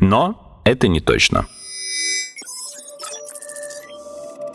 Но это не точно.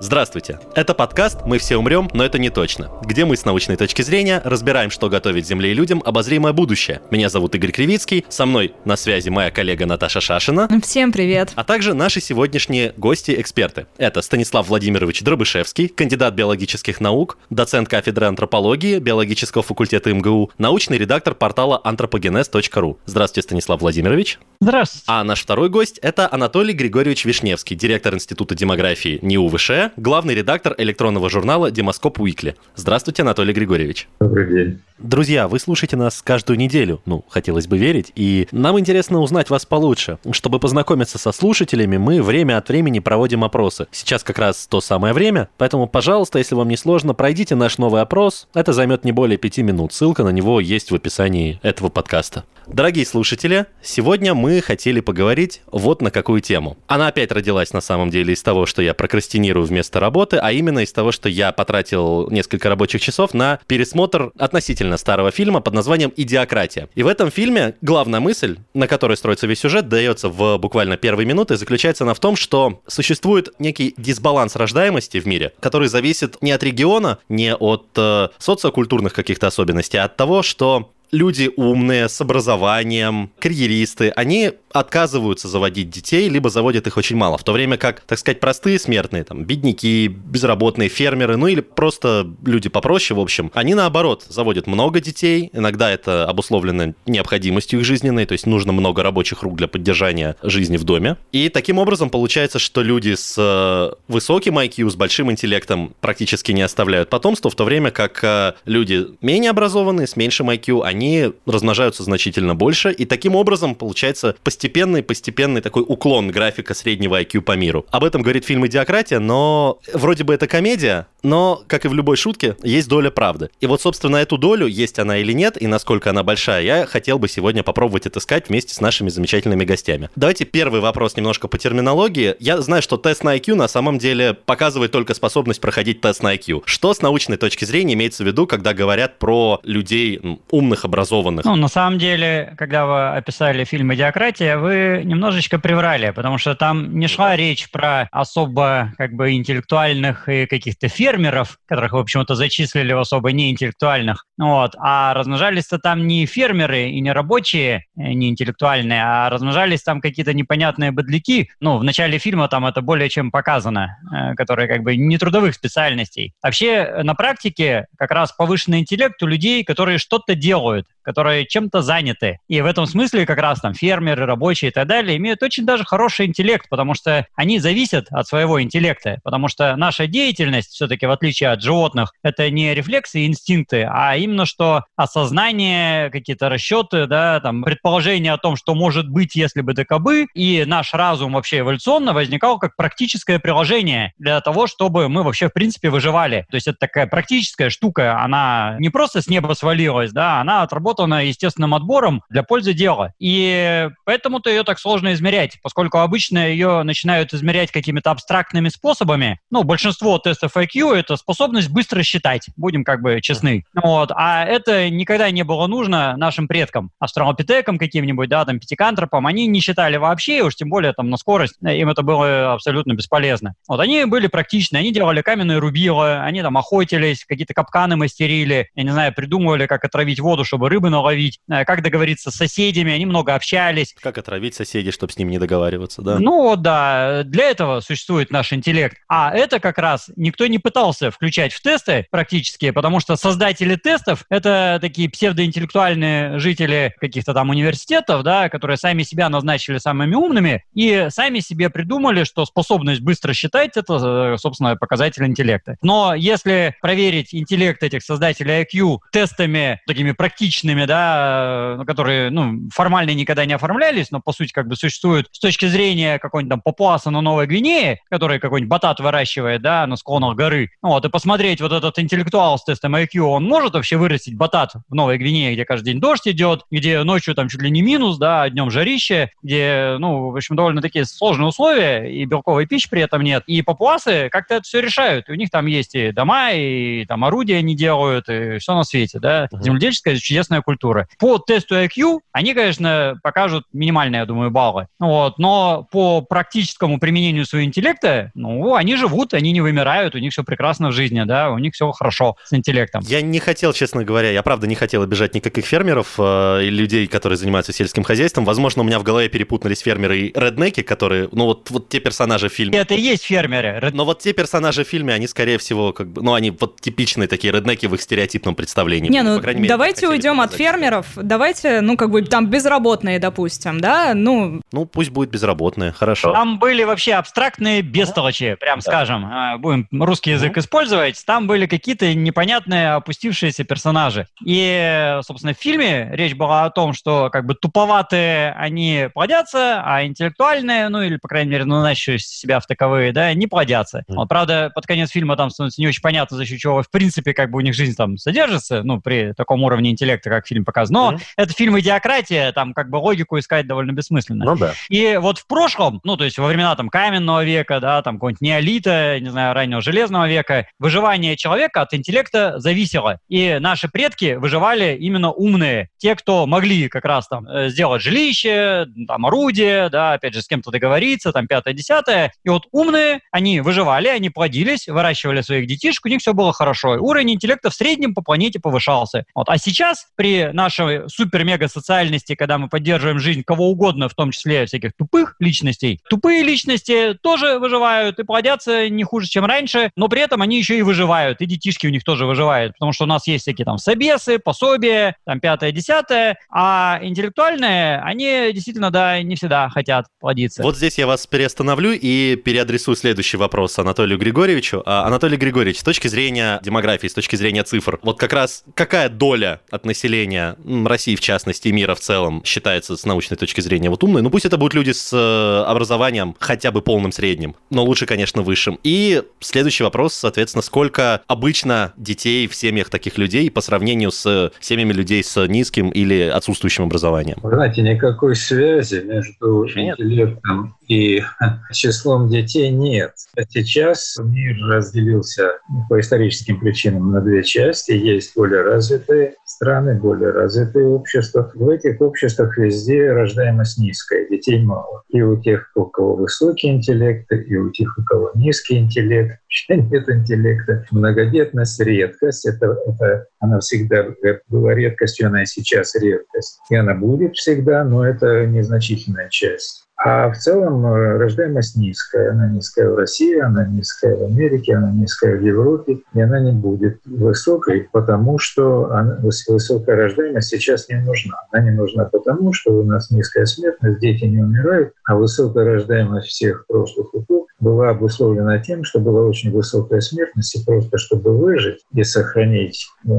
Здравствуйте. Это подкаст «Мы все умрем, но это не точно», где мы с научной точки зрения разбираем, что готовит Земле и людям обозримое будущее. Меня зовут Игорь Кривицкий, со мной на связи моя коллега Наташа Шашина. Всем привет. А также наши сегодняшние гости-эксперты. Это Станислав Владимирович Дробышевский, кандидат биологических наук, доцент кафедры антропологии биологического факультета МГУ, научный редактор портала anthropogenes.ru. Здравствуйте, Станислав Владимирович. Здравствуйте. А наш второй гость – это Анатолий Григорьевич Вишневский, директор Института демографии НИУ ВШ, главный редактор электронного журнала «Демоскоп Уикли». Здравствуйте, Анатолий Григорьевич. Добрый день. Друзья, вы слушаете нас каждую неделю, ну, хотелось бы верить, и нам интересно узнать вас получше. Чтобы познакомиться со слушателями, мы время от времени проводим опросы. Сейчас как раз то самое время, поэтому, пожалуйста, если вам не сложно, пройдите наш новый опрос. Это займет не более пяти минут. Ссылка на него есть в описании этого подкаста. Дорогие слушатели, сегодня мы хотели поговорить вот на какую тему. Она опять родилась на самом деле из того, что я прокрастинирую вместо работы, а именно из того, что я потратил несколько рабочих часов на пересмотр относительно старого фильма под названием «Идиократия». И в этом фильме главная мысль, на которой строится весь сюжет, дается в буквально первые минуты, заключается она в том, что существует некий дисбаланс рождаемости в мире, который зависит не от региона, не от э, социокультурных каких-то особенностей, а от того, что люди умные, с образованием, карьеристы, они отказываются заводить детей, либо заводят их очень мало. В то время как, так сказать, простые смертные, там, бедняки, безработные, фермеры, ну или просто люди попроще, в общем, они наоборот заводят много детей. Иногда это обусловлено необходимостью их жизненной, то есть нужно много рабочих рук для поддержания жизни в доме. И таким образом получается, что люди с э, высоким IQ, с большим интеллектом практически не оставляют потомство, в то время как э, люди менее образованные, с меньшим IQ, они размножаются значительно больше. И таким образом получается постепенный-постепенный такой уклон графика среднего IQ по миру. Об этом говорит фильм «Идиократия», но вроде бы это комедия, но, как и в любой шутке, есть доля правды. И вот, собственно, эту долю, есть она или нет, и насколько она большая, я хотел бы сегодня попробовать отыскать вместе с нашими замечательными гостями. Давайте первый вопрос немножко по терминологии. Я знаю, что тест на IQ на самом деле показывает только способность проходить тест на IQ. Что с научной точки зрения имеется в виду, когда говорят про людей умных, образованных? Ну, на самом деле, когда вы описали фильм «Идиократия», вы немножечко приврали, потому что там не шла речь про особо как бы интеллектуальных и каких-то фермеров, которых, в общем-то, зачислили в особо неинтеллектуальных, вот, а размножались-то там не фермеры и не рабочие, э, не интеллектуальные, а размножались там какие-то непонятные быдляки, ну, в начале фильма там это более чем показано, э, которые как бы не трудовых специальностей. Вообще, на практике как раз повышенный интеллект у людей, которые что-то делают, которые чем-то заняты. И в этом смысле как раз там фермеры, рабочие и так далее имеют очень даже хороший интеллект, потому что они зависят от своего интеллекта, потому что наша деятельность все-таки, в отличие от животных, это не рефлексы и инстинкты, а именно что осознание, какие-то расчеты, да, там, предположение о том, что может быть, если бы докобы, и наш разум вообще эволюционно возникал как практическое приложение для того, чтобы мы вообще, в принципе, выживали. То есть это такая практическая штука, она не просто с неба свалилась, да, она отработана естественным отбором для пользы дела. И поэтому-то ее так сложно измерять, поскольку обычно ее начинают измерять какими-то абстрактными способами. Ну, большинство тестов IQ — это способность быстро считать, будем как бы честны. Вот. А это никогда не было нужно нашим предкам, австралопитекам каким-нибудь, да, там, пятикантропам. Они не считали вообще, уж тем более там на скорость, им это было абсолютно бесполезно. Вот они были практичны, они делали каменные рубилы, они там охотились, какие-то капканы мастерили, я не знаю, придумывали, как отравить воду, чтобы рыбы наловить, э, как договориться с соседями, они много общались. Как отравить соседей, чтобы с ним не договариваться, да? Ну да, для этого существует наш интеллект. А это как раз никто не пытался включать в тесты практически, потому что создатели теста энтузиастов — это такие псевдоинтеллектуальные жители каких-то там университетов, да, которые сами себя назначили самыми умными и сами себе придумали, что способность быстро считать — это, собственно, показатель интеллекта. Но если проверить интеллект этих создателей IQ тестами такими практичными, да, э, которые, ну, формально никогда не оформлялись, но, по сути, как бы существуют с точки зрения какой-нибудь там папуаса на Новой Гвинее, который какой-нибудь батат выращивает, да, на склонах горы, вот, и посмотреть вот этот интеллектуал с тестом IQ, он может вообще вырастить батат в Новой Гвинее, где каждый день дождь идет, где ночью там чуть ли не минус, да, а днем жарище, где, ну, в общем, довольно такие сложные условия, и белковой пищи при этом нет. И папуасы как-то это все решают. И у них там есть и дома, и там орудия они делают, и все на свете, да. Uh-huh. Земледельческая чудесная культура. По тесту IQ они, конечно, покажут минимальные, я думаю, баллы. Вот. Но по практическому применению своего интеллекта, ну, они живут, они не вымирают, у них все прекрасно в жизни, да, у них все хорошо с интеллектом. Я не хотел, честно говоря, я правда не хотел обижать никаких фермеров э, и людей, которые занимаются сельским хозяйством. Возможно, у меня в голове перепутались фермеры и реднеки, которые, ну вот, вот те персонажи в фильме. Это и есть фермеры. Но вот те персонажи в фильме, они, скорее всего, как бы, ну, они вот типичные такие реднеки в их стереотипном представлении. Не, ну, мере, давайте уйдем от фермеров, давайте, ну, как бы там безработные, допустим, да, ну... Ну, пусть будет безработные, хорошо. Там были вообще абстрактные бестолочи, прям да. скажем, а, будем русский язык использовать, там были какие-то непонятные опустившиеся персонажи. И, собственно, в фильме речь была о том, что как бы туповатые они плодятся, а интеллектуальные, ну или, по крайней мере, наносящие себя в таковые, да, не плодятся. Вот, правда, под конец фильма там становится не очень понятно, за счет чего, в принципе, как бы у них жизнь там содержится, ну, при таком уровне интеллекта, как фильм показан. Но mm. это фильм «Идиократия», там как бы логику искать довольно бессмысленно. Ну да. И вот в прошлом, ну, то есть во времена там каменного века, да, там какого-нибудь неолита, не знаю, раннего железного века, выживание человека от интеллекта зависело. И наши предки выживали именно умные. Те, кто могли как раз там э, сделать жилище, там орудие, да, опять же, с кем-то договориться, там пятое-десятое. И вот умные, они выживали, они плодились, выращивали своих детишек, у них все было хорошо. Уровень интеллекта в среднем по планете повышался. Вот. А сейчас при нашей супер-мега-социальности, когда мы поддерживаем жизнь кого угодно, в том числе всяких тупых личностей, тупые личности тоже выживают и плодятся не хуже, чем раньше, но при этом они еще и выживают, и детишки у них тоже выживают, потому что у нас есть всякие там собесы, пособия, там пятое, десятое, а интеллектуальные, они действительно, да, не всегда хотят плодиться. Вот здесь я вас переостановлю и переадресую следующий вопрос Анатолию Григорьевичу. А, Анатолий Григорьевич, с точки зрения демографии, с точки зрения цифр, вот как раз какая доля от населения России, в частности, и мира в целом, считается с научной точки зрения вот умной? Ну пусть это будут люди с э, образованием хотя бы полным средним, но лучше, конечно, высшим. И следующий вопрос, соответственно, сколько обычно детей в семьях таких людей по сравнению с семьями людей с низким или отсутствующим образованием? Вы знаете, никакой связи между нет. интеллектом и числом детей нет. Сейчас мир разделился по историческим причинам на две части. Есть более развитые страны, более развитые общества. В этих обществах везде рождаемость низкая, детей мало. И у тех, у кого высокий интеллект, и у тех, у кого низкий интеллект, нет интеллекта. Многодетность — редкость. Это, это она всегда была редкостью, она и сейчас редкость. И она будет всегда, но это незначительная часть. А в целом э, рождаемость низкая. Она низкая в России, она низкая в Америке, она низкая в Европе, и она не будет высокой, потому что она, высокая рождаемость сейчас не нужна. Она не нужна потому, что у нас низкая смертность, дети не умирают, а высокая рождаемость всех прошлых эпох была обусловлена тем, что была очень высокая смертность, и просто чтобы выжить и сохранить э,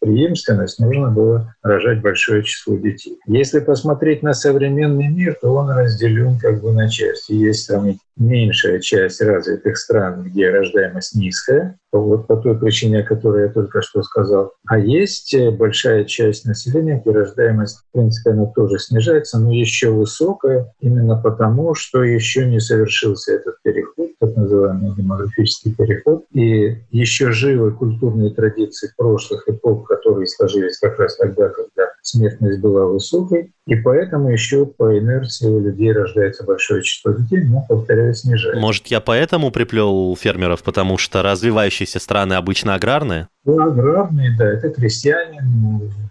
преемственность, нужно было рожать большое число детей. Если посмотреть на современный мир, то он разделен как бы на части. Есть там меньшая часть развитых стран, где рождаемость низкая, вот по той причине, о которой я только что сказал. А есть э, большая часть населения, где рождаемость, в принципе, она тоже снижается, но еще высокая, именно потому, что еще не совершился этот переход, так называемый демографический переход, и еще живы культурные традиции прошлых эпох, которые сложились как раз тогда, когда смертность была высокой, и поэтому еще по инерции у людей рождается большое число детей, но, повторяю, снижается. Может, я поэтому приплел фермеров, потому что развивающиеся страны обычно аграрные? Ну, аграрные, да, это крестьяне,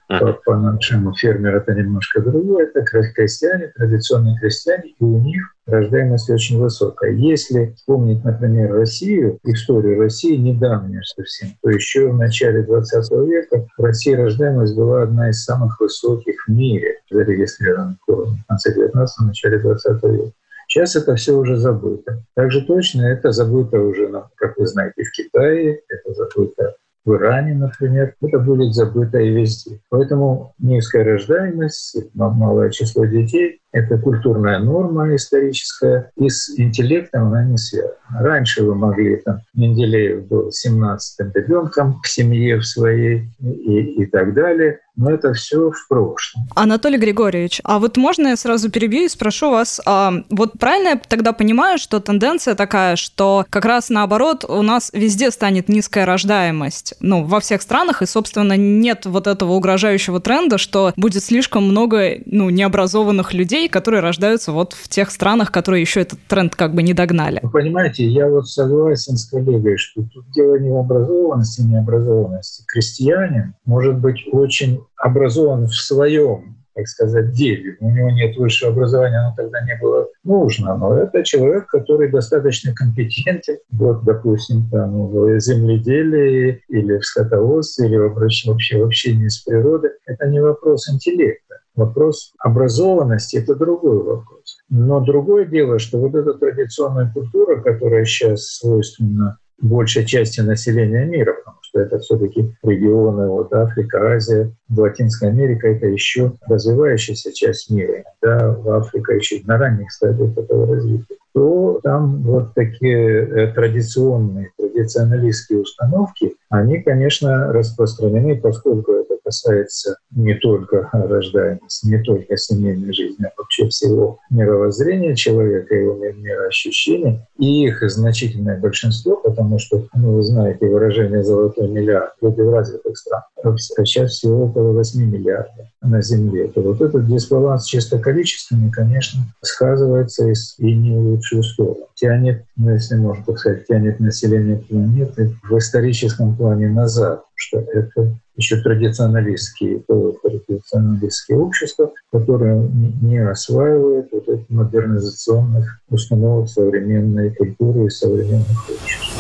по, по нашему фермеру это немножко другое. Это крестьяне, традиционные крестьяне, и у них рождаемость очень высокая. Если вспомнить, например, Россию, историю России недавнюю совсем, то еще в начале 20 века в России рождаемость была одна из самых высоких в мире зарегистрированных в конце 19 начале 20 века. Сейчас это все уже забыто. Также точно это забыто уже, как вы знаете, в Китае, это забыто в Иране, например, это будет забыто и везде. Поэтому низкая рождаемость, малое число детей – это культурная норма историческая, и с интеллектом она не связана. Раньше вы могли, там, Менделеев был 17-м ребенком в семье в своей и, и так далее но это все в прошлом. Анатолий Григорьевич, а вот можно я сразу перебью и спрошу вас, а вот правильно я тогда понимаю, что тенденция такая, что как раз наоборот у нас везде станет низкая рождаемость, ну, во всех странах, и, собственно, нет вот этого угрожающего тренда, что будет слишком много, ну, необразованных людей, которые рождаются вот в тех странах, которые еще этот тренд как бы не догнали. Вы понимаете, я вот согласен с коллегой, что тут дело не в образованности, необразованности. Крестьянин может быть очень образован в своем, так сказать, деле. У него нет высшего образования, оно тогда не было нужно. Но это человек, который достаточно компетентен, вот, допустим, там, в земледелии или в скотоводстве, или вообще в общении с природой. Это не вопрос интеллекта. Вопрос образованности – это другой вопрос. Но другое дело, что вот эта традиционная культура, которая сейчас свойственна большей части населения мира, потому что это все-таки регионы, вот Африка, Азия, Латинская Америка — это еще развивающаяся часть мира. Да, Африка еще на ранних стадиях этого развития то там вот такие э, традиционные, традиционалистские установки, они, конечно, распространены, поскольку касается не только рождаемости, не только семейной жизни, а вообще всего мировоззрения человека, его мироощущений, и их значительное большинство, потому что, ну, вы знаете выражение «золотой миллиард», люди в развитых странах, сейчас всего около 8 миллиардов на Земле, то вот этот дисбаланс чисто количественный, конечно, сказывается и не в лучшую сторону. Тянет, ну, если можно так сказать, тянет население планеты в историческом плане назад, что это еще традиционалистские, традиционалистские общества, которые не осваивают вот этих модернизационных установок современной культуры и современных обществ.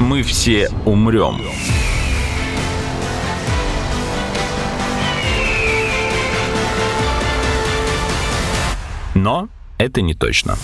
Мы все умрем. Но это не точно.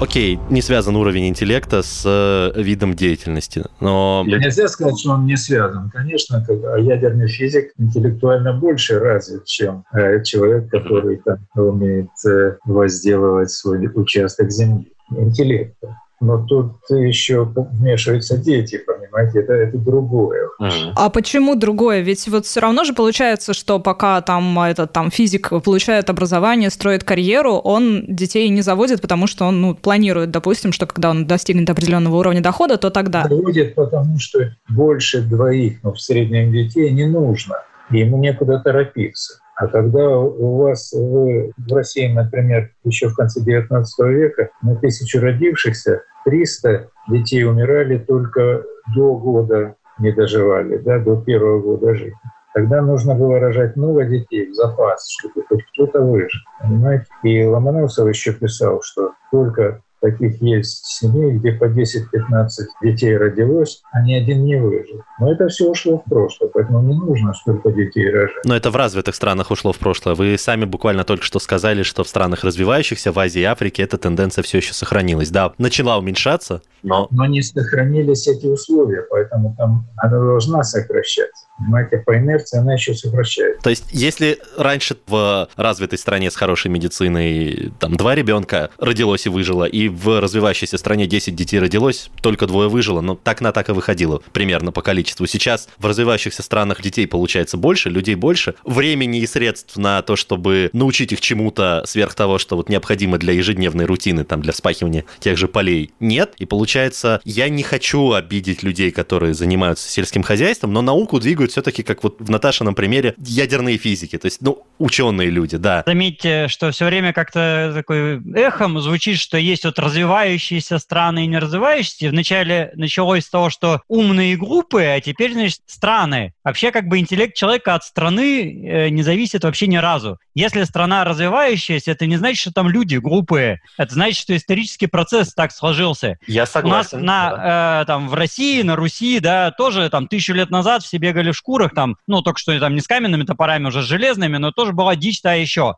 Окей, не связан уровень интеллекта с э, видом деятельности, но... Нельзя сказать, что он не связан. Конечно, как, ядерный физик интеллектуально больше развит, чем э, человек, который там, умеет э, возделывать свой участок земли. Интеллекта. Но тут еще вмешиваются дети, понимаете, это, это другое. А почему другое? Ведь вот все равно же получается, что пока там этот там физик получает образование, строит карьеру, он детей не заводит, потому что он ну, планирует, допустим, что когда он достигнет определенного уровня дохода, то тогда. Заводит, потому что больше двоих, ну, в среднем детей не нужно, и ему некуда торопиться. А когда у вас вы, в России, например, еще в конце XIX века на тысячу родившихся 300 детей умирали только до года, не доживали, да, до первого года жизни. Тогда нужно было рожать много детей в запас, чтобы хоть кто-то выжил. Понимаете? И Ломоносов еще писал, что только Таких есть семей, где по 10-15 детей родилось, а ни один не выжил. Но это все ушло в прошлое, поэтому не нужно столько детей рожать. Но это в развитых странах ушло в прошлое. Вы сами буквально только что сказали, что в странах развивающихся, в Азии и Африке, эта тенденция все еще сохранилась. Да, начала уменьшаться, но... Но не сохранились эти условия, поэтому там она должна сокращаться. Понимаете, по инерции она еще сокращается. То есть, если раньше в развитой стране с хорошей медициной там два ребенка родилось и выжило, и в развивающейся стране 10 детей родилось, только двое выжило, но так на так и выходило примерно по количеству. Сейчас в развивающихся странах детей получается больше, людей больше, времени и средств на то, чтобы научить их чему-то сверх того, что вот необходимо для ежедневной рутины, там, для вспахивания тех же полей, нет. И получается, я не хочу обидеть людей, которые занимаются сельским хозяйством, но науку двигают реагируют все-таки, как вот в Наташином примере, ядерные физики, то есть, ну, ученые люди, да. Заметьте, что все время как-то такой эхом звучит, что есть вот развивающиеся страны и не развивающиеся. Вначале началось с того, что умные группы, а теперь, значит, страны. Вообще, как бы интеллект человека от страны э, не зависит вообще ни разу. Если страна развивающаяся, это не значит, что там люди глупые. Это значит, что исторический процесс так сложился. Я согласен. У нас на, да. э, там, в России, на Руси, да, тоже там тысячу лет назад все бегали в шкурах, там, ну, только что там не с каменными топорами, уже с железными, но тоже была дичь та еще.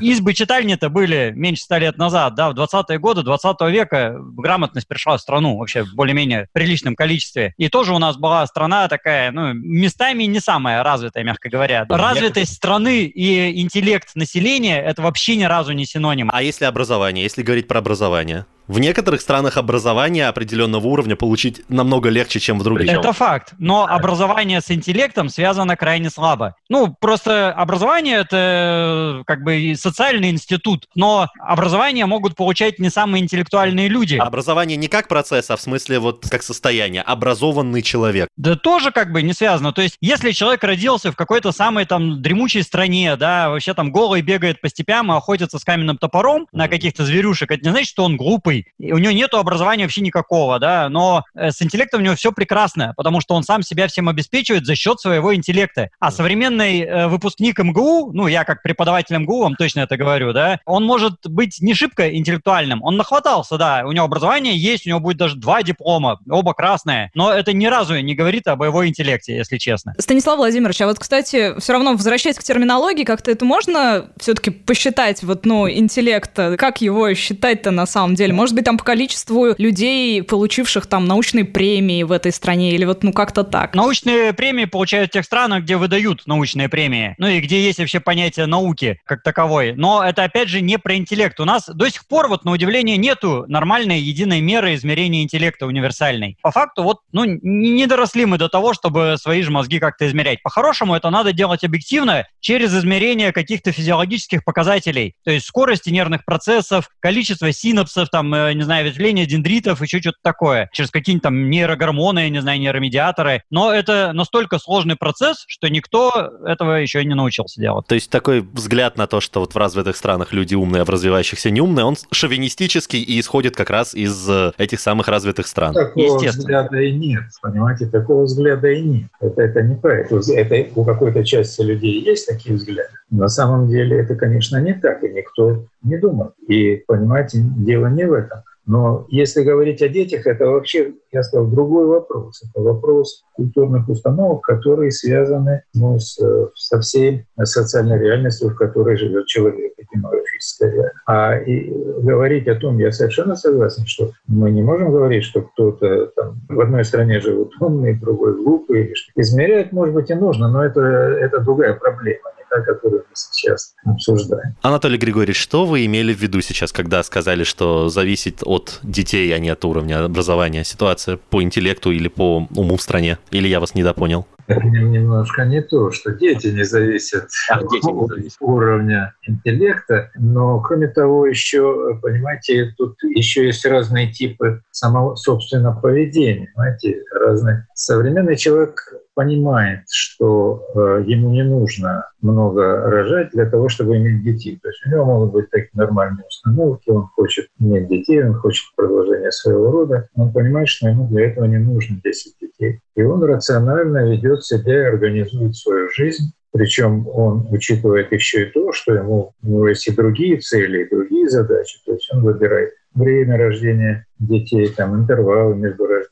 Избы читальни-то были меньше ста лет назад, да, в 20-е годы 20 века грамотность пришла в страну вообще в более-менее приличном количестве. И тоже у нас была страна такая, ну, местами не самая развитая, мягко говоря. Развитость страны и интеллект населения — это вообще ни разу не синоним. А если образование, если говорить про образование? В некоторых странах образование определенного уровня получить намного легче, чем в других. Это факт. Но образование с интеллектом связано крайне слабо. Ну, просто образование это э, как бы социальный институт, но образование могут получать не самые интеллектуальные люди. Образование не как процесс, а в смысле вот как состояние. Образованный человек. Да тоже как бы не связано. То есть, если человек родился в какой-то самой там дремучей стране, да, вообще там голый бегает по степям и охотится с каменным топором на каких-то зверюшек, это не значит, что он глупый глупый, у него нет образования вообще никакого, да, но э, с интеллектом у него все прекрасно, потому что он сам себя всем обеспечивает за счет своего интеллекта. А современный э, выпускник МГУ, ну, я как преподаватель МГУ вам точно это говорю, да, он может быть не шибко интеллектуальным, он нахватался, да, у него образование есть, у него будет даже два диплома, оба красные, но это ни разу не говорит об его интеллекте, если честно. Станислав Владимирович, а вот, кстати, все равно возвращаясь к терминологии, как-то это можно все-таки посчитать, вот, ну, интеллект, как его считать-то на самом деле? Может быть, там по количеству людей, получивших там научные премии в этой стране, или вот ну как-то так? Научные премии получают в тех странах, где выдают научные премии, ну и где есть вообще понятие науки как таковой. Но это, опять же, не про интеллект. У нас до сих пор, вот на удивление, нету нормальной единой меры измерения интеллекта универсальной. По факту, вот, ну, не доросли мы до того, чтобы свои же мозги как-то измерять. По-хорошему, это надо делать объективно через измерение каких-то физиологических показателей, то есть скорости нервных процессов, количество синапсов, там, Э, не знаю, ветвление дендритов, еще что-то такое, через какие-нибудь там нейрогормоны, не знаю, нейромедиаторы. Но это настолько сложный процесс, что никто этого еще не научился делать. То есть такой взгляд на то, что вот в развитых странах люди умные, а в развивающихся не умные, он шовинистический и исходит как раз из э, этих самых развитых стран. Такого взгляда и нет, понимаете, такого взгляда и нет. Это, это не это. Это у какой-то части людей есть такие взгляды. На самом деле это, конечно, не так, и никто не думал. И, понимаете, дело не в этом. Но если говорить о детях, это вообще, я сказал, другой вопрос. Это вопрос культурных установок, которые связаны ну, с, со всей социальной реальностью, в которой живет человек, этимологическая А и говорить о том, я совершенно согласен, что мы не можем говорить, что кто-то там в одной стране живут умные, в другой глупые. Измерять, может быть, и нужно, но это, это другая проблема которую мы сейчас обсуждаем. Анатолий Григорьевич, что вы имели в виду сейчас, когда сказали, что зависит от детей, а не от уровня образования ситуация по интеллекту или по уму в стране? Или я вас недопонял? Немножко не то, что дети не зависят а, от дети не зависят. уровня интеллекта, но кроме того еще, понимаете, тут еще есть разные типы самого собственного поведения, понимаете, разные. Современный человек понимает, что э, ему не нужно много рожать для того, чтобы иметь детей. То есть у него могут быть такие нормальные установки, он хочет иметь детей, он хочет продолжения своего рода, он понимает, что ему для этого не нужно 10 детей. И он рационально ведет себя и организует свою жизнь причем он учитывает еще и то, что ему, у него есть и другие цели, и другие задачи. То есть он выбирает время рождения детей, там, интервалы между рождением и так далее.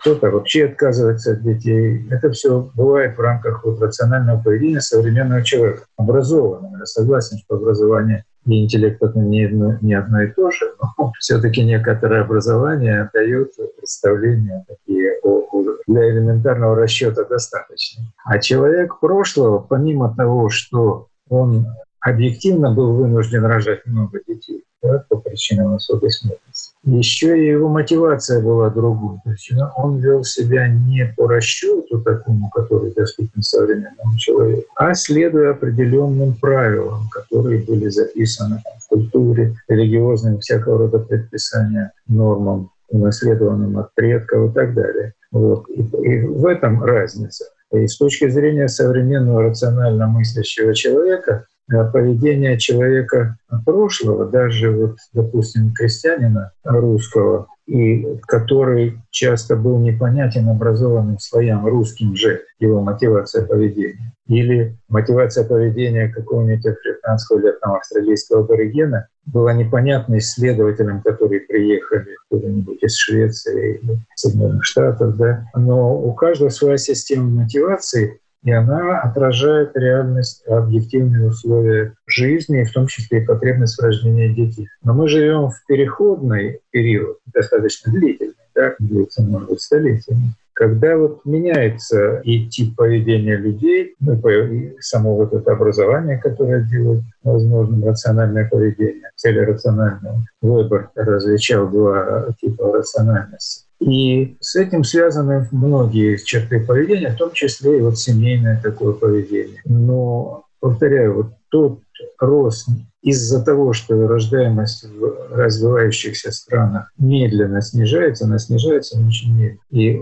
Кто-то вообще отказывается от детей. Это все бывает в рамках вот рационального поведения современного человека, образованного. Я согласен, что образование и интеллект это не, одно, не одно и то же, но все-таки некоторое образование дает представления такие о, для элементарного расчета достаточно. А человек прошлого, помимо того, что он объективно был вынужден рожать много детей, да, по причинам высокой смертности. Еще и его мотивация была другой. То есть он вел себя не по расчету такому, который доступен современному человеку, а следуя определенным правилам, которые были записаны в культуре, религиозным, всякого рода предписания, нормам, унаследованным от предков и так далее. Вот. И, и в этом разница. И с точки зрения современного рационально мыслящего человека, поведение человека прошлого, даже вот, допустим, крестьянина русского, и который часто был непонятен образованным слоям русским же, его мотивация поведения. Или мотивация поведения какого-нибудь африканского или там, австралийского аборигена была непонятна исследователям, которые приехали куда-нибудь из Швеции или Соединенных Штатов. Да? Но у каждого своя система мотивации, и она отражает реальность, объективные условия жизни, в том числе и потребность в рождении детей. Но мы живем в переходный период, достаточно длительный, да, длится, может быть, столетиями, когда вот меняется и тип поведения людей, ну, и само вот это образование, которое делает возможным рациональное поведение, цели рационального, выбор различал два типа рациональности. И с этим связаны многие черты поведения, в том числе и вот семейное такое поведение. Но, повторяю, вот тот рост из-за того, что рождаемость в развивающихся странах медленно снижается, она снижается очень медленно. И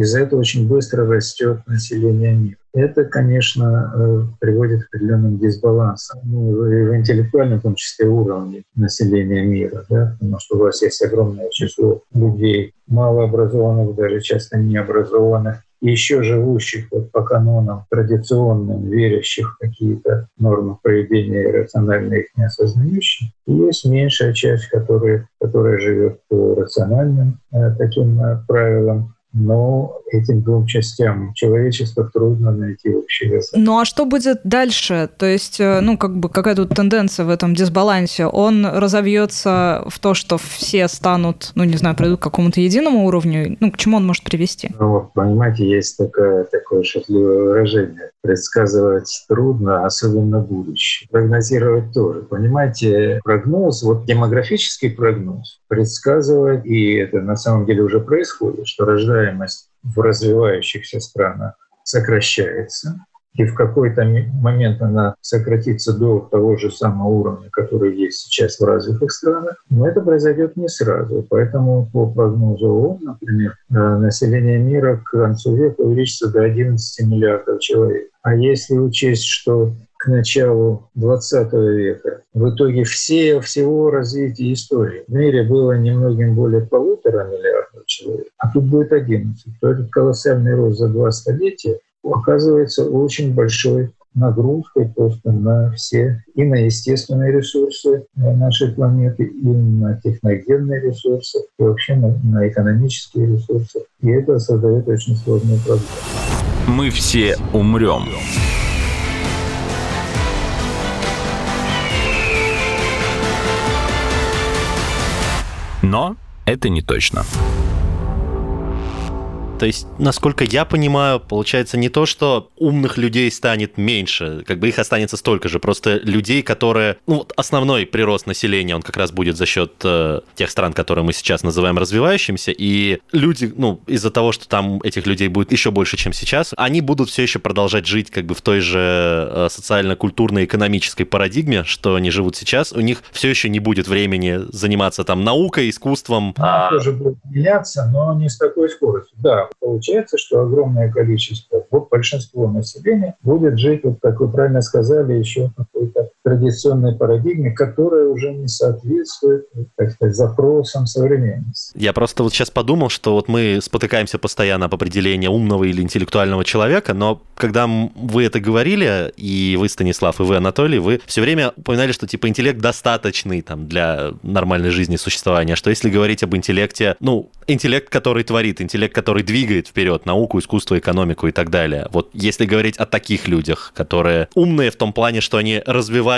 из-за этого очень быстро растет население мира. Это, конечно, э, приводит к определенным дисбалансам. Ну, и в интеллектуальном, в том числе, уровне населения мира, да? потому что у вас есть огромное число людей, малообразованных, даже часто необразованных, еще живущих вот по канонам традиционным, верящих в какие-то нормы поведения и рационально их не осознающих, есть меньшая часть, которая, которая живет по рациональным э, таким э, правилам, но этим двум частям человечества трудно найти общий язык. Ну а что будет дальше? То есть, э, ну, как бы какая тут тенденция в этом дисбалансе? Он разовьется в то, что все станут, ну, не знаю, придут к какому-то единому уровню? Ну, к чему он может привести? Ну, вот, понимаете, есть такое, такое шутливое выражение. Предсказывать трудно, особенно будущее. Прогнозировать тоже. Понимаете, прогноз, вот демографический прогноз предсказывать, и это на самом деле уже происходит, что рождаемость в развивающихся странах сокращается, и в какой-то момент она сократится до того же самого уровня, который есть сейчас в развитых странах. Но это произойдет не сразу. Поэтому по прогнозу ООН, например, э, население мира к концу века увеличится до 11 миллиардов человек. А если учесть, что к началу 20 века. В итоге все, всего развития истории в мире было немногим более полутора миллиардов человек, а тут будет 11. То этот колоссальный рост за два столетия оказывается очень большой нагрузкой просто на все, и на естественные ресурсы нашей планеты, и на техногенные ресурсы, и вообще на, на экономические ресурсы. И это создает очень сложную проблему. Мы все умрем. Но это не точно. То есть, насколько я понимаю, получается не то, что умных людей станет меньше, как бы их останется столько же, просто людей, которые... Ну, вот основной прирост населения, он как раз будет за счет э, тех стран, которые мы сейчас называем развивающимися, и люди, ну, из-за того, что там этих людей будет еще больше, чем сейчас, они будут все еще продолжать жить как бы в той же э, социально-культурной, экономической парадигме, что они живут сейчас. У них все еще не будет времени заниматься там наукой, искусством. А... Тоже будет меняться, но не с такой скоростью. Да, получается, что огромное количество, вот большинство населения будет жить, вот как вы правильно сказали, еще какой-то традиционной парадигме, которая уже не соответствует, так сказать, запросам современности. Я просто вот сейчас подумал, что вот мы спотыкаемся постоянно об определении умного или интеллектуального человека, но когда вы это говорили, и вы, Станислав, и вы, Анатолий, вы все время упоминали, что типа интеллект достаточный там для нормальной жизни существования, что если говорить об интеллекте, ну, интеллект, который творит, интеллект, который двигает вперед науку, искусство, экономику и так далее. Вот если говорить о таких людях, которые умные в том плане, что они развивают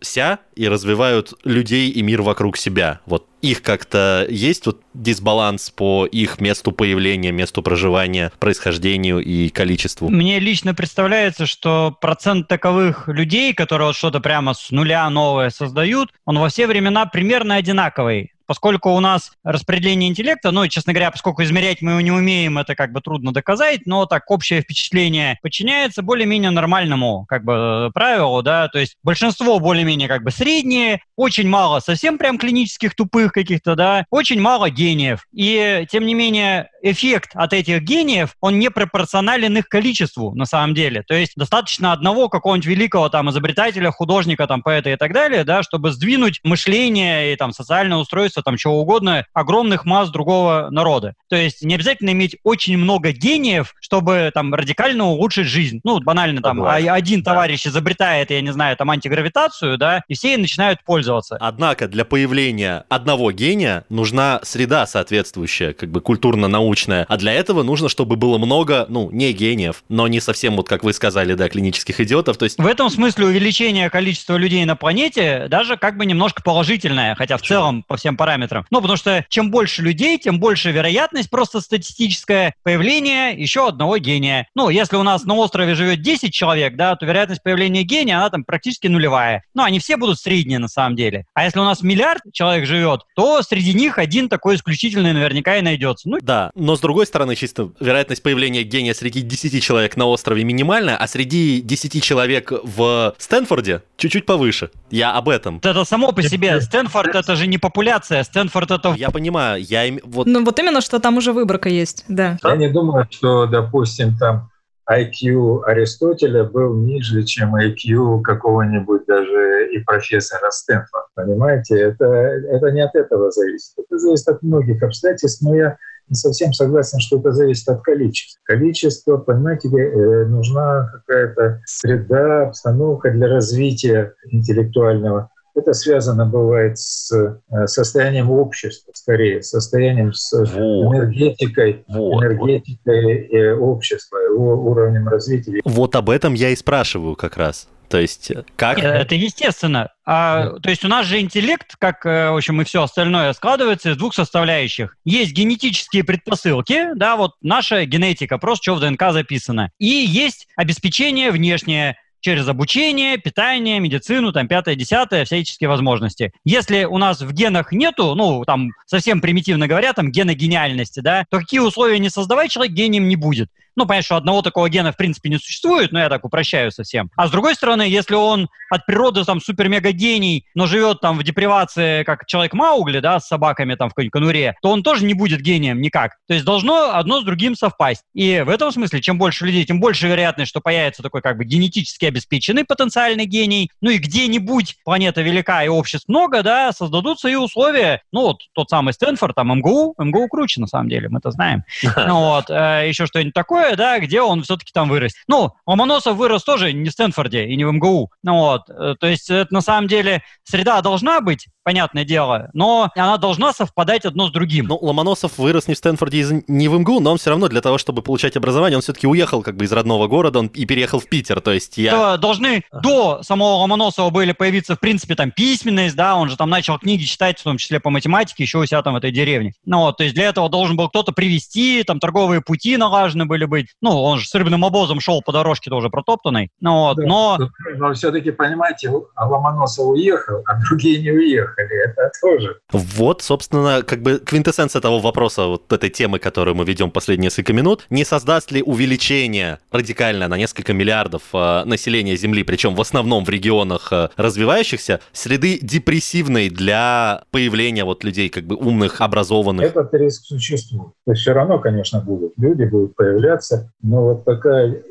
ся и развивают людей и мир вокруг себя. Вот их как-то есть вот дисбаланс по их месту появления, месту проживания, происхождению и количеству? Мне лично представляется, что процент таковых людей, которые вот что-то прямо с нуля новое создают, он во все времена примерно одинаковый поскольку у нас распределение интеллекта, ну, честно говоря, поскольку измерять мы его не умеем, это как бы трудно доказать, но так общее впечатление подчиняется более-менее нормальному как бы правилу, да, то есть большинство более-менее как бы средние, очень мало совсем прям клинических тупых каких-то, да, очень мало гениев. И, тем не менее, эффект от этих гениев, он не пропорционален их количеству на самом деле. То есть достаточно одного какого-нибудь великого там изобретателя, художника, там поэта и так далее, да, чтобы сдвинуть мышление и там социальное устройство, там чего угодно, огромных масс другого народа. То есть не обязательно иметь очень много гениев, чтобы там радикально улучшить жизнь. Ну, банально там Согласен. один да. товарищ изобретает, я не знаю, там антигравитацию, да, и все начинают пользоваться. Однако для появления одного гения нужна среда соответствующая, как бы культурно-научная, а для этого нужно, чтобы было много, ну, не гениев, но не совсем, вот как вы сказали, да, клинических идиотов, то есть... В этом смысле увеличение количества людей на планете даже как бы немножко положительное, хотя в целом по всем параметрам. Ну, потому что чем больше людей, тем больше вероятность просто статистическая появления еще одного гения. Ну, если у нас на острове живет 10 человек, да, то вероятность появления гения, она там практически нулевая. Ну, они все будут средние на самом деле. А если у нас миллиард человек живет, то среди них один такой исключительный наверняка и найдется. Ну, да, но с другой стороны, чисто вероятность появления гения среди 10 человек на острове минимальная, а среди 10 человек в Стэнфорде чуть-чуть повыше. Я об этом. Это само по себе. Стэнфорд это же не популяция. Стэнфорд это... Я понимаю. Я им... вот... Ну вот именно, что там уже выборка есть, да. Я не думаю, что, допустим, там IQ Аристотеля был ниже, чем IQ какого-нибудь даже и профессора Стэнфорда. Понимаете, это, это не от этого зависит. Это зависит от многих обстоятельств, но я не совсем согласен, что это зависит от количества. Количество, понимаете, э, нужна какая-то среда, обстановка для развития интеллектуального это связано бывает с э, состоянием общества, скорее, состоянием с энергетикой, вот. энергетикой э, общества, его уровнем развития. Вот об этом я и спрашиваю как раз. То есть э, как? Это естественно. А, то есть у нас же интеллект, как, в общем, и все остальное, складывается из двух составляющих. Есть генетические предпосылки, да, вот наша генетика, просто что в ДНК записано. И есть обеспечение внешнее, через обучение, питание, медицину, там, пятое, десятое, всяческие возможности. Если у нас в генах нету, ну, там, совсем примитивно говоря, там, гена гениальности, да, то какие условия не создавать, человек гением не будет. Ну, понятно, что одного такого гена в принципе не существует, но я так упрощаю совсем. А с другой стороны, если он от природы там супер-мега-гений, но живет там в депривации, как человек Маугли, да, с собаками там в какой-нибудь конуре, то он тоже не будет гением никак. То есть должно одно с другим совпасть. И в этом смысле, чем больше людей, тем больше вероятность, что появится такой как бы генетически обеспеченный потенциальный гений. Ну и где-нибудь планета велика и обществ много, да, создадутся и условия. Ну вот тот самый Стэнфорд, там МГУ, МГУ круче на самом деле, мы это знаем. Ну вот, э, еще что-нибудь такое, другое, да, где он все-таки там вырос. Ну, Ломоносов вырос тоже не в Стэнфорде и не в МГУ. Ну, вот. Э, то есть это на самом деле среда должна быть, понятное дело, но она должна совпадать одно с другим. Ну, Ломоносов вырос не в Стэнфорде, не в МГУ, но он все равно для того, чтобы получать образование, он все-таки уехал как бы из родного города он и переехал в Питер, то есть я... Должны ага. до самого Ломоносова были появиться, в принципе, там письменность, да, он же там начал книги читать, в том числе по математике, еще у себя там в этой деревне. Ну вот, то есть для этого должен был кто-то привести, там торговые пути налажены были быть. Ну, он же с рыбным обозом шел по дорожке тоже протоптанной. Ну вот, да, но... Но все-таки, понимаете, Ломоносов уехал, а другие не уехали. Это тоже. Вот, собственно, как бы квинтэссенция того вопроса, вот этой темы, которую мы ведем последние несколько минут. Не создаст ли увеличение радикально на несколько миллиардов э, населения Земли, причем в основном в регионах э, развивающихся, среды депрессивной для появления вот людей как бы умных, образованных? Этот риск существует. То есть все равно, конечно, будут люди, будут появляться, но вот такая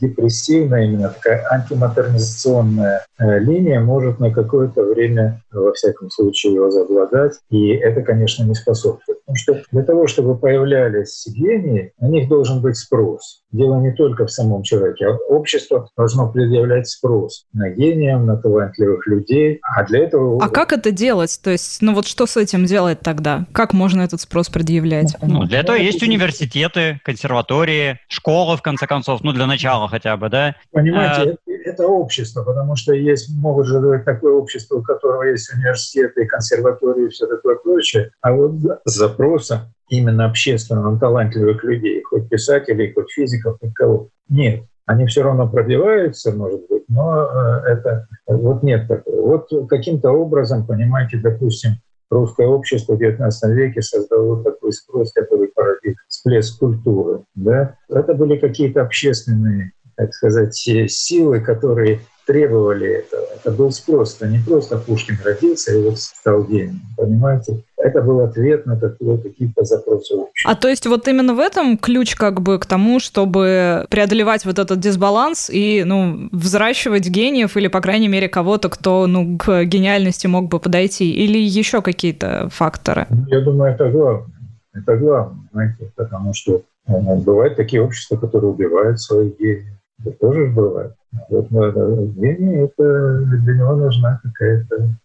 депрессивная, именно такая антимодернизационная э, линия может на какое-то время, во всяком случае, возобладать, и это, конечно, не способствует. Потому что для того, чтобы появлялись гении, на них должен быть спрос. Дело не только в самом человеке, а общество должно предъявлять спрос на гениев, на талантливых людей, а для этого... А как это делать? То есть, ну вот что с этим делать тогда? Как можно этот спрос предъявлять? Ну, для этого есть университеты, консерватории, школы, в конце концов, ну, для начала хотя бы, да? Понимаете, а... это общество, потому что есть, могут же быть такое общество, у которого есть университеты, консерватории и все такое прочее, а вот запроса именно общественного, талантливых людей, хоть писателей, хоть физиков, хоть кого, нет. Они все равно пробиваются, может быть, но э, это вот нет такого. Вот каким-то образом, понимаете, допустим, русское общество в XIX веке создало такой спрос, который породил всплеск культуры. Да? Это были какие-то общественные, так сказать, силы, которые требовали этого. Это был спрос. Это не просто Пушкин родился и вот стал гением. Понимаете? Это был ответ на какие-то запросы общества. А то есть вот именно в этом ключ как бы к тому, чтобы преодолевать вот этот дисбаланс и, ну, взращивать гениев или, по крайней мере, кого-то, кто, ну, к гениальности мог бы подойти? Или еще какие-то факторы? Я думаю, это главное. Это главное, знаете, потому что ну, бывают такие общества, которые убивают своих гениев. Это тоже бывает. Вот гений, это для него нужна какая-то Э,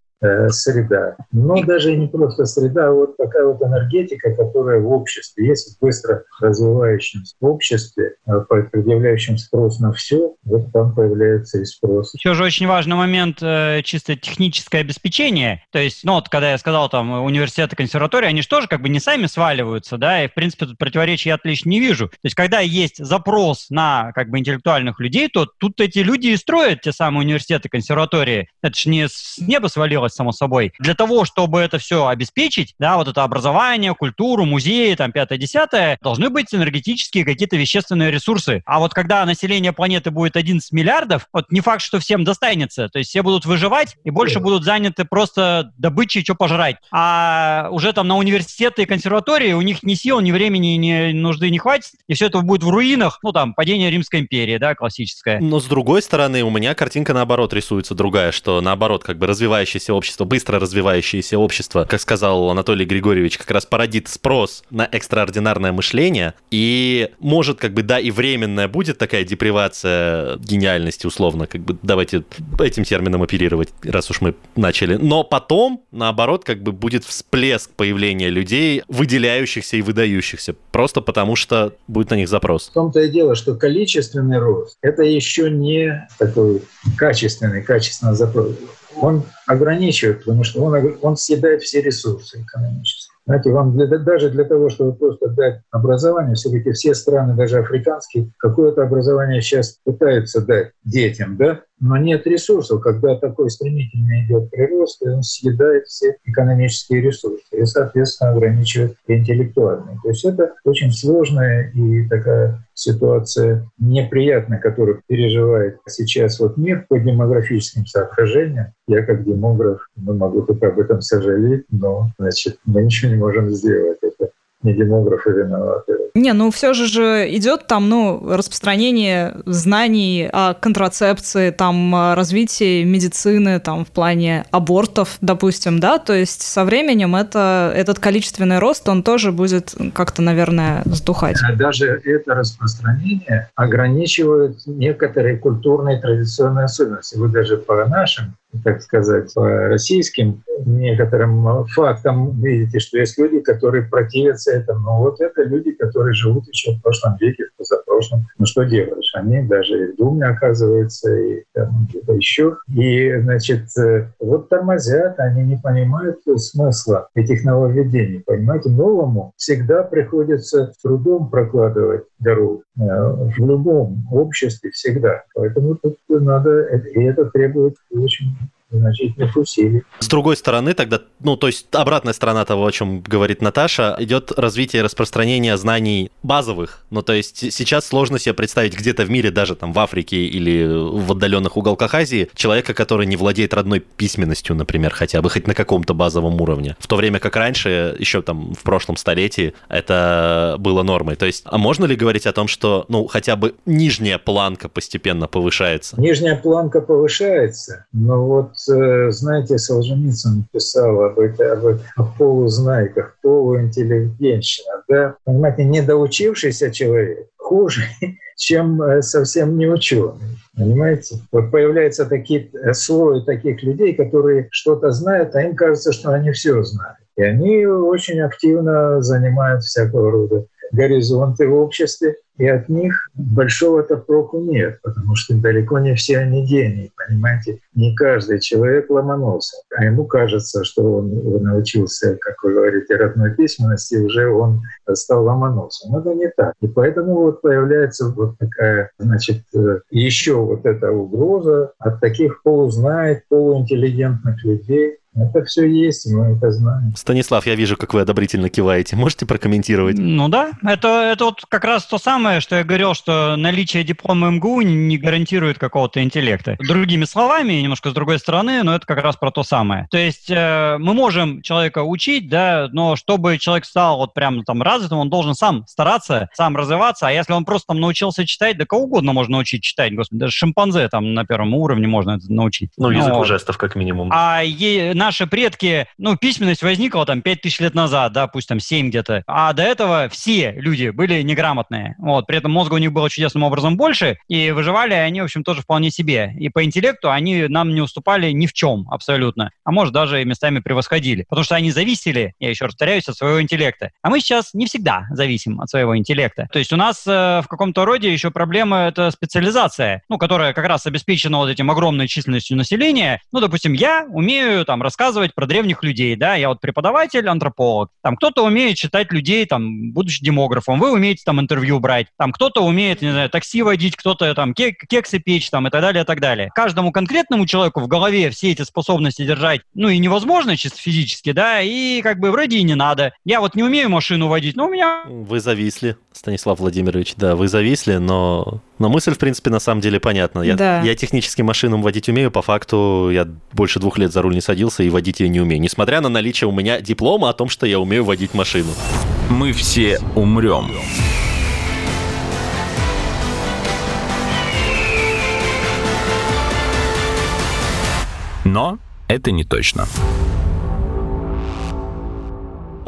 среда. Но даже не просто среда, а вот такая вот энергетика, которая в обществе, есть в быстро развивающемся обществе, э, предъявляющем спрос на все, вот там появляется и спрос. Еще же очень важный момент э, чисто техническое обеспечение. То есть, ну вот когда я сказал там университеты, консерватории, они же тоже как бы не сами сваливаются, да, и в принципе тут противоречий я отлично не вижу. То есть когда есть запрос на как бы интеллектуальных людей, то тут эти люди и строят те самые университеты, консерватории. Это же не с неба свалилось делать, само собой. Для того, чтобы это все обеспечить, да, вот это образование, культуру, музеи, там, пятое-десятое, должны быть энергетические какие-то вещественные ресурсы. А вот когда население планеты будет 11 миллиардов, вот не факт, что всем достанется. То есть все будут выживать и больше будут заняты просто добычей, что пожрать. А уже там на университеты и консерватории у них ни сил, ни времени, ни нужды не хватит, и все это будет в руинах, ну там, падение Римской империи, да, классическое. Но с другой стороны, у меня картинка наоборот рисуется другая, что наоборот, как бы развивающийся общество, быстро развивающееся общество, как сказал Анатолий Григорьевич, как раз породит спрос на экстраординарное мышление и может как бы, да, и временная будет такая депривация гениальности условно, как бы давайте этим термином оперировать, раз уж мы начали. Но потом, наоборот, как бы будет всплеск появления людей, выделяющихся и выдающихся, просто потому что будет на них запрос. В том-то и дело, что количественный рост – это еще не такой качественный, качественно запрос он ограничивает, потому что он, он съедает все ресурсы экономические. Знаете, вам для, даже для того, чтобы просто дать образование, все-таки все страны, даже африканские, какое-то образование сейчас пытаются дать детям, да, но нет ресурсов. Когда такой стремительный идет прирост, он съедает все экономические ресурсы и, соответственно, ограничивает интеллектуальные. То есть это очень сложная и такая ситуация неприятная, которую переживает сейчас вот мир по демографическим соображениям. Я как демограф, мы могу только об этом сожалеть, но значит, мы ничего не можем сделать. Это не демографы виноваты. Не, ну все же же идет там, ну, распространение знаний о контрацепции, там, развитие медицины, там, в плане абортов, допустим, да, то есть со временем это, этот количественный рост, он тоже будет как-то, наверное, сдухать. Даже это распространение ограничивает некоторые культурные традиционные особенности. Вы даже по нашим так сказать, по российским некоторым фактам видите, что есть люди, которые противятся этому. Но вот это люди, которые живут еще в прошлом веке, в позапрошлом. Ну что делаешь? Они даже и в Думе, оказывается, и там где-то еще. И, значит, вот тормозят, они не понимают смысла этих нововведений. Понимаете, новому всегда приходится трудом прокладывать дорогу. Э, в любом обществе всегда. Поэтому тут надо, и это требует очень значительных усилий. С другой стороны, тогда, ну, то есть обратная сторона того, о чем говорит Наташа, идет развитие распространения знаний базовых. Ну, то есть сейчас сложно себе представить где-то в мире, даже там в Африке или в отдаленных уголках Азии, человека, который не владеет родной письменностью, например, хотя бы, хоть на каком-то базовом уровне. В то время как раньше, еще там в прошлом столетии, это было нормой. То есть, а можно ли говорить о том, что, ну, хотя бы нижняя планка постепенно повышается? Нижняя планка повышается, но вот знаете, Солженицын писал об, это, об, о полузнайках, полуинтеллигентщина. Да? Понимаете, недоучившийся человек хуже, чем э, совсем не ученый. Понимаете? Вот появляются такие э, слои таких людей, которые что-то знают, а им кажется, что они все знают. И они очень активно занимают всякого рода горизонты в обществе, и от них большого-то проку нет, потому что далеко не все они гении, понимаете? Не каждый человек ломанулся, а ему кажется, что он научился, как вы говорите, родной письменности, и уже он стал ломанулся. Но это не так. И поэтому вот появляется вот такая, значит, э, еще вот эта угроза от таких полузнает, полуинтеллигентных людей, Это все есть, мы это знаем. Станислав, я вижу, как вы одобрительно киваете. Можете прокомментировать? Ну да, это, это вот как раз то самое, что я говорил, что наличие диплома МГУ не гарантирует какого-то интеллекта. Другими словами, немножко с другой стороны, но это как раз про то самое. То есть э, мы можем человека учить, да, но чтобы человек стал вот прям там развитым, он должен сам стараться, сам развиваться, а если он просто там научился читать, да кого угодно можно научить читать, господи, даже шимпанзе там на первом уровне можно это научить. Ну, язык ну, жестов как минимум. А е- наши предки, ну, письменность возникла там 5000 лет назад, да, пусть там 7 где-то, а до этого все люди были неграмотные, вот, при этом мозга у них было чудесным образом больше, и выживали они, в общем, тоже вполне себе. И по интеллекту они нам не уступали ни в чем абсолютно, а может даже местами превосходили, потому что они зависели, я еще раз повторяюсь, от своего интеллекта. А мы сейчас не всегда зависим от своего интеллекта. То есть у нас э, в каком-то роде еще проблема это специализация, ну, которая как раз обеспечена вот этим огромной численностью населения. Ну, допустим, я умею там рассказывать про древних людей, да, я вот преподаватель, антрополог. Там кто-то умеет читать людей, там, будучи демографом, вы умеете там интервью брать, там кто-то умеет, не знаю, такси водить, кто-то там кек, кексы печь, там, и так далее, и так далее. Каждому конкретному человеку в голове все эти способности держать, ну, и невозможно чисто физически, да, и как бы вроде и не надо. Я вот не умею машину водить, но у меня... Вы зависли, Станислав Владимирович, да, вы зависли, но, но мысль, в принципе, на самом деле понятна. Я, да. я технически машинам водить умею, по факту я больше двух лет за руль не садился и водить ее не умею, несмотря на наличие у меня диплома о том, что я умею водить машину. Мы все умрем. Но это не точно.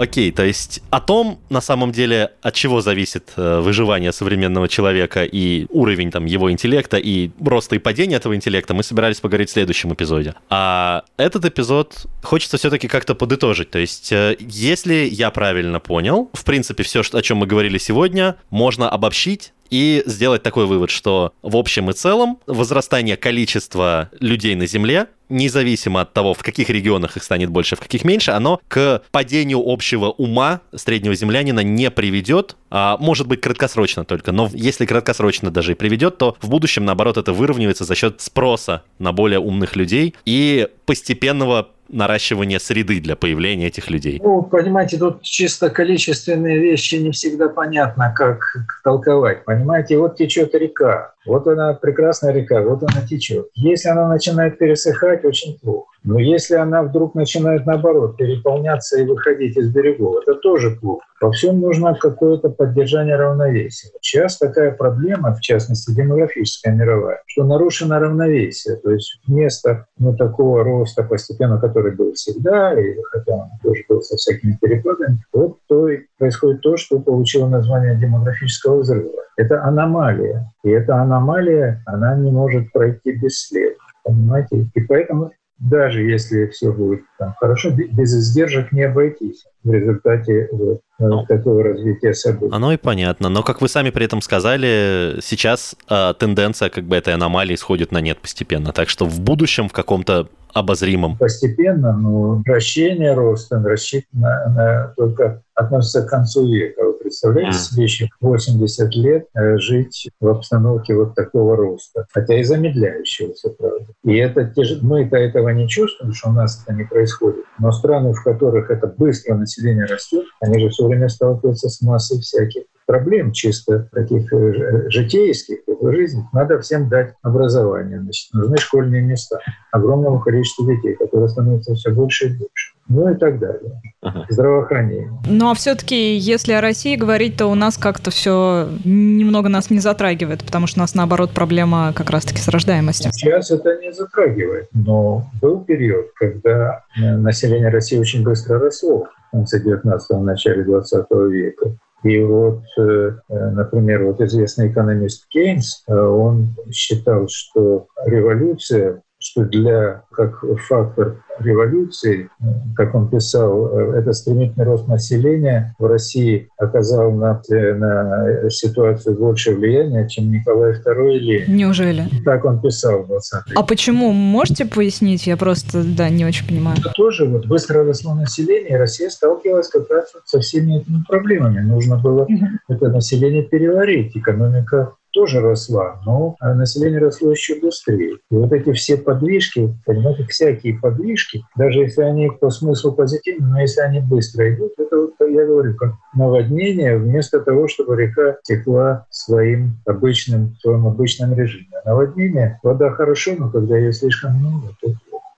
Окей, то есть о том, на самом деле, от чего зависит э, выживание современного человека и уровень там его интеллекта и роста и падения этого интеллекта, мы собирались поговорить в следующем эпизоде. А этот эпизод хочется все-таки как-то подытожить. То есть, э, если я правильно понял, в принципе, все, о чем мы говорили сегодня, можно обобщить и сделать такой вывод, что в общем и целом возрастание количества людей на Земле, независимо от того, в каких регионах их станет больше, в каких меньше, оно к падению общего ума среднего землянина не приведет, а, может быть краткосрочно только, но если краткосрочно даже и приведет, то в будущем, наоборот, это выровняется за счет спроса на более умных людей и постепенного наращивания среды для появления этих людей? Ну, понимаете, тут чисто количественные вещи не всегда понятно, как толковать. Понимаете, вот течет река, вот она прекрасная река, вот она течет. Если она начинает пересыхать, очень плохо. Но если она вдруг начинает, наоборот, переполняться и выходить из берегов, это тоже плохо. Во всем нужно какое-то поддержание равновесия. Сейчас такая проблема, в частности демографическая мировая, что нарушено равновесие. То есть вместо ну, такого роста постепенно, который был всегда, и хотя он тоже был со всякими перепадами, вот то и происходит то, что получило название демографического взрыва. Это аномалия. И эта аномалия, она не может пройти бесследно. Понимаете? И поэтому даже если все будет там, хорошо, без издержек не обойтись в результате вот, э, ну, такого развития событий. Оно и понятно. Но, как вы сами при этом сказали, сейчас э, тенденция как бы этой аномалии сходит на нет постепенно. Так что в будущем в каком-то обозримом? Постепенно, но вращение роста рассчитано на, только относится к концу века. Вы представляете себе еще 80 лет э, жить в обстановке вот такого роста, хотя и замедляющегося, правда. И это мы-то этого не чувствуем, что у нас это не происходит, но страны, в которых это быстро население растет, они же все время сталкиваются с массой всяких проблем чисто таких э, житейских в жизни. Надо всем дать образование. Значит, нужны школьные места огромному количеству детей, которые становятся все больше и больше. Ну и так далее. Ага. Здравоохранение. Ну а все-таки, если о России говорить, то у нас как-то все немного нас не затрагивает, потому что у нас наоборот проблема как раз-таки с рождаемостью. Сейчас это не затрагивает, но был период, когда э, население России очень быстро росло в конце 19-го, начале 20 века. И вот, э, например, вот известный экономист Кейнс, э, он считал, что революция что для как фактор революции, как он писал, э, это стремительный рост населения в России оказал на, на ситуацию больше влияния, чем Николай II или Неужели? Так он писал в 20 А почему? Можете пояснить? Я просто, да, не очень понимаю. Это тоже вот быстро росло население, и Россия сталкивалась как раз со всеми этими проблемами. Нужно было это население переварить. Экономика тоже росла, но население росло еще быстрее. И вот эти все подвижки, понимаете, всякие подвижки, даже если они по смыслу позитивны, но если они быстро идут, это вот, я говорю, как наводнение, вместо того, чтобы река текла своим обычным, в своем обычном режиме. Наводнение, вода хорошо, но когда ее слишком много, то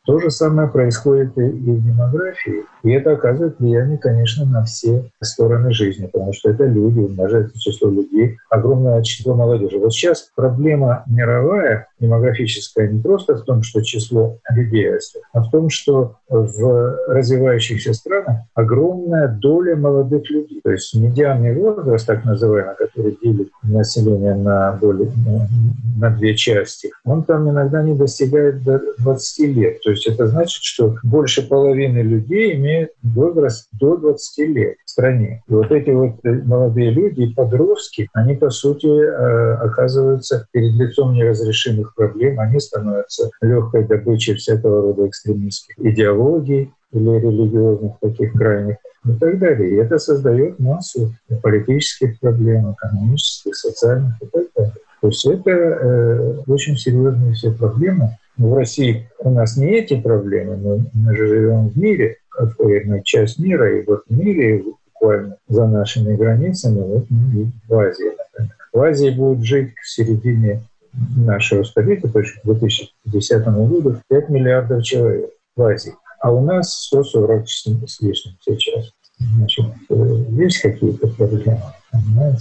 то же самое происходит и в демографии. И это оказывает влияние, конечно, на все стороны жизни, потому что это люди, умножается число людей, огромное число молодежи. Вот сейчас проблема мировая, демографическая, не просто в том, что число людей растет, а в том, что в развивающихся странах огромная доля молодых людей. То есть медианный возраст, так называемый, который делит население на, доли, на две части, он там иногда не достигает до 20 лет. То есть это значит, что больше половины людей имеют возраст до 20 лет в стране. И вот эти вот молодые люди, подростки, они, по сути, э, оказываются перед лицом неразрешимых проблем, они становятся легкой добычей всякого рода экстремистских идеологий или религиозных таких крайних и так далее. И это создает массу политических проблем, экономических, социальных и так далее. То есть это э, очень серьезные все проблемы, в России у нас не эти проблемы, но мы же живем в мире, какой часть мира, и вот в мире буквально за нашими границами, вот мы в Азии, например. В Азии будет жить к середине нашего столетия, то есть к 2050 году, 5 миллиардов человек в Азии. А у нас 140 с лишним сейчас. Значит, э, есть какие-то проблемы.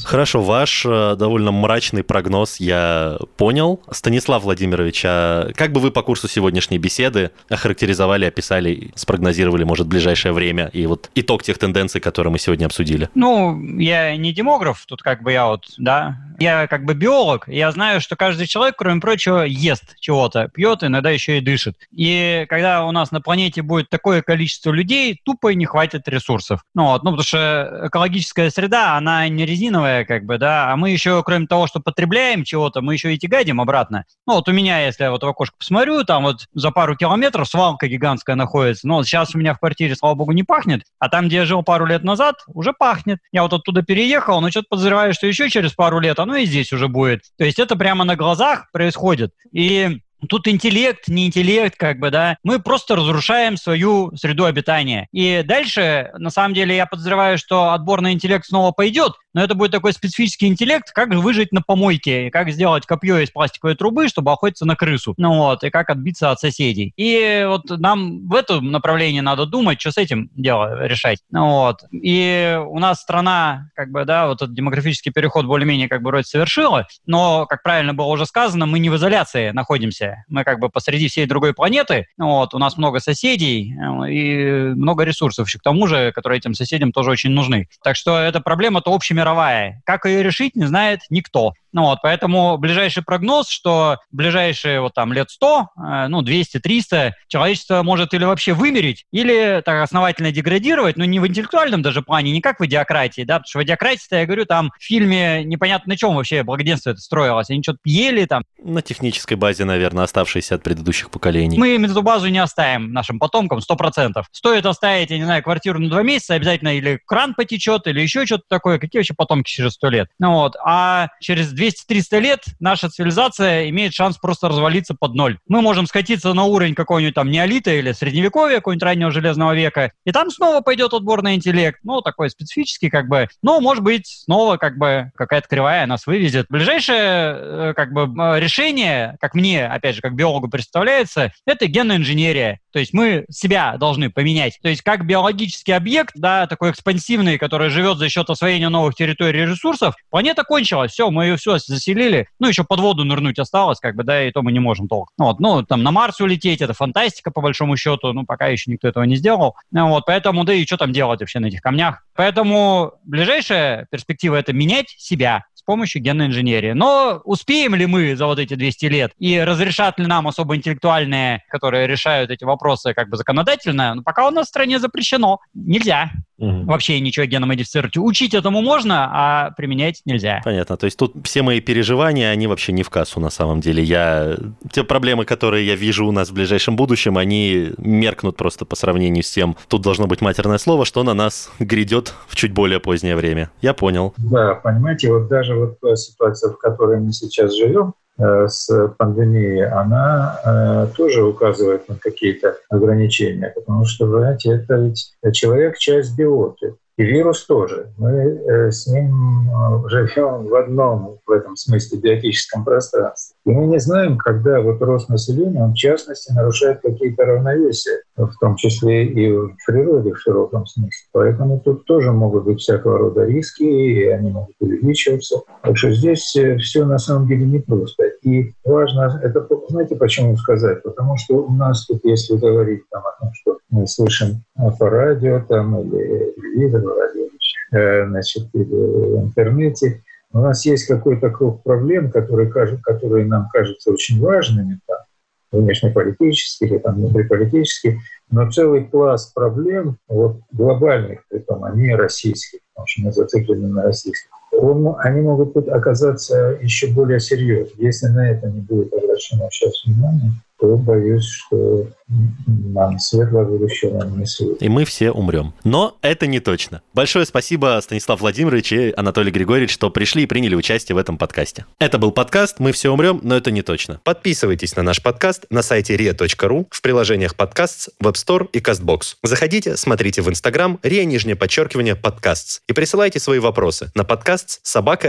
Хорошо, ваш э, довольно мрачный прогноз я понял. Станислав Владимирович, а как бы вы по курсу сегодняшней беседы охарактеризовали, описали, спрогнозировали, может, ближайшее время и вот итог тех тенденций, которые мы сегодня обсудили? Ну, я не демограф, тут как бы я вот, да, я как бы биолог, я знаю, что каждый человек, кроме прочего, ест чего-то, пьет, иногда еще и дышит. И когда у нас на планете будет такое количество людей, тупо не хватит ресурсов. Ну, вот, ну потому что экологическая среда, она не резиновая, как бы, да, а мы еще, кроме того, что потребляем чего-то, мы еще и тягадим обратно. Ну, вот у меня, если я вот в окошко посмотрю, там вот за пару километров свалка гигантская находится. Ну, вот сейчас у меня в квартире, слава богу, не пахнет, а там, где я жил пару лет назад, уже пахнет. Я вот оттуда переехал, но что-то подозреваю, что еще через пару лет оно и здесь уже будет. То есть это прямо на глазах происходит. И Тут интеллект, не интеллект, как бы, да. Мы просто разрушаем свою среду обитания. И дальше, на самом деле, я подозреваю, что отбор на интеллект снова пойдет, но это будет такой специфический интеллект, как выжить на помойке, как сделать копье из пластиковой трубы, чтобы охотиться на крысу, ну вот, и как отбиться от соседей. И вот нам в этом направлении надо думать, что с этим дело решать. Ну вот. И у нас страна, как бы, да, вот этот демографический переход более-менее как бы вроде совершила, но, как правильно было уже сказано, мы не в изоляции находимся. Мы как бы посреди всей другой планеты, ну вот, у нас много соседей э, и много ресурсов еще к тому же, которые этим соседям тоже очень нужны. Так что эта проблема-то общими мировая. Как ее решить, не знает никто. Ну вот, поэтому ближайший прогноз, что ближайшие вот там лет 100, э, ну 200-300, человечество может или вообще вымереть, или так основательно деградировать, но не в интеллектуальном даже плане, не как в идиократии, да, потому что в идиократии, я говорю, там в фильме непонятно на чем вообще благоденствие это строилось, они что-то ели там. На технической базе, наверное, оставшейся от предыдущих поколений. Мы эту базу не оставим нашим потомкам 100%. Стоит оставить, я не знаю, квартиру на два месяца, обязательно или кран потечет, или еще что-то такое, какие вообще потомки через сто лет. Ну вот, а через 200-300 лет наша цивилизация имеет шанс просто развалиться под ноль. Мы можем скатиться на уровень какого-нибудь там неолита или средневековья, какого-нибудь раннего железного века, и там снова пойдет отбор на интеллект. Ну, такой специфический как бы. Но, может быть, снова как бы какая-то кривая нас вывезет. Ближайшее э, как бы решение, как мне, опять же, как биологу представляется, это генная инженерия. То есть мы себя должны поменять. То есть как биологический объект, да, такой экспансивный, который живет за счет освоения новых территорий и ресурсов, планета кончилась, все, мы ее все заселили. Ну, еще под воду нырнуть осталось, как бы, да, и то мы не можем толком. Ну, вот, ну, там на Марс улететь, это фантастика, по большому счету, ну, пока еще никто этого не сделал. Ну, вот, поэтому, да и что там делать вообще на этих камнях? Поэтому ближайшая перспектива – это менять себя, с помощью генной инженерии. Но успеем ли мы за вот эти 200 лет и разрешат ли нам особо интеллектуальные, которые решают эти вопросы как бы законодательно, но пока у нас в стране запрещено. Нельзя. Угу. вообще ничего генно модифицировать. Учить этому можно, а применять нельзя. Понятно. То есть тут все мои переживания, они вообще не в кассу на самом деле. Я... Те проблемы, которые я вижу у нас в ближайшем будущем, они меркнут просто по сравнению с тем, тут должно быть матерное слово, что на нас грядет в чуть более позднее время. Я понял. Да, понимаете, вот даже вот ситуация, в которой мы сейчас живем, Э, с пандемией, она э, тоже указывает на какие-то ограничения, потому что, знаете, это ведь человек часть биоты. И вирус тоже. Мы э, с ним живем в одном, в этом смысле, биотическом пространстве. И мы не знаем, когда вот рост населения, он в частности, нарушает какие-то равновесия, в том числе и в природе в широком смысле. Поэтому тут тоже могут быть всякого рода риски, и они могут увеличиваться. Так что здесь э, все на самом деле непросто. И важно, это знаете, почему сказать? Потому что у нас тут, если говорить там, о том, что мы слышим по радио там, или телевизор, радио, э, значит, или в интернете, у нас есть какой-то круг проблем, которые, которые нам кажутся очень важными, там, внешнеполитических или там, внутриполитических, но целый пласт проблем, вот глобальных, притом, они российские, потому что мы зациклены на российских, он, они могут оказаться еще более серьезными. Если на это не будет обращено сейчас внимание, то боюсь, что нам светлое будущее нам не светит. И мы все умрем. Но это не точно. Большое спасибо, Станислав Владимирович и Анатолий Григорьевич, что пришли и приняли участие в этом подкасте. Это был подкаст «Мы все умрем, но это не точно». Подписывайтесь на наш подкаст на сайте ria.ru, в приложениях подкаст, Web Store и CastBox. Заходите, смотрите в Instagram ria, нижнее подчеркивание, подкастс и присылайте свои вопросы на подкаст собака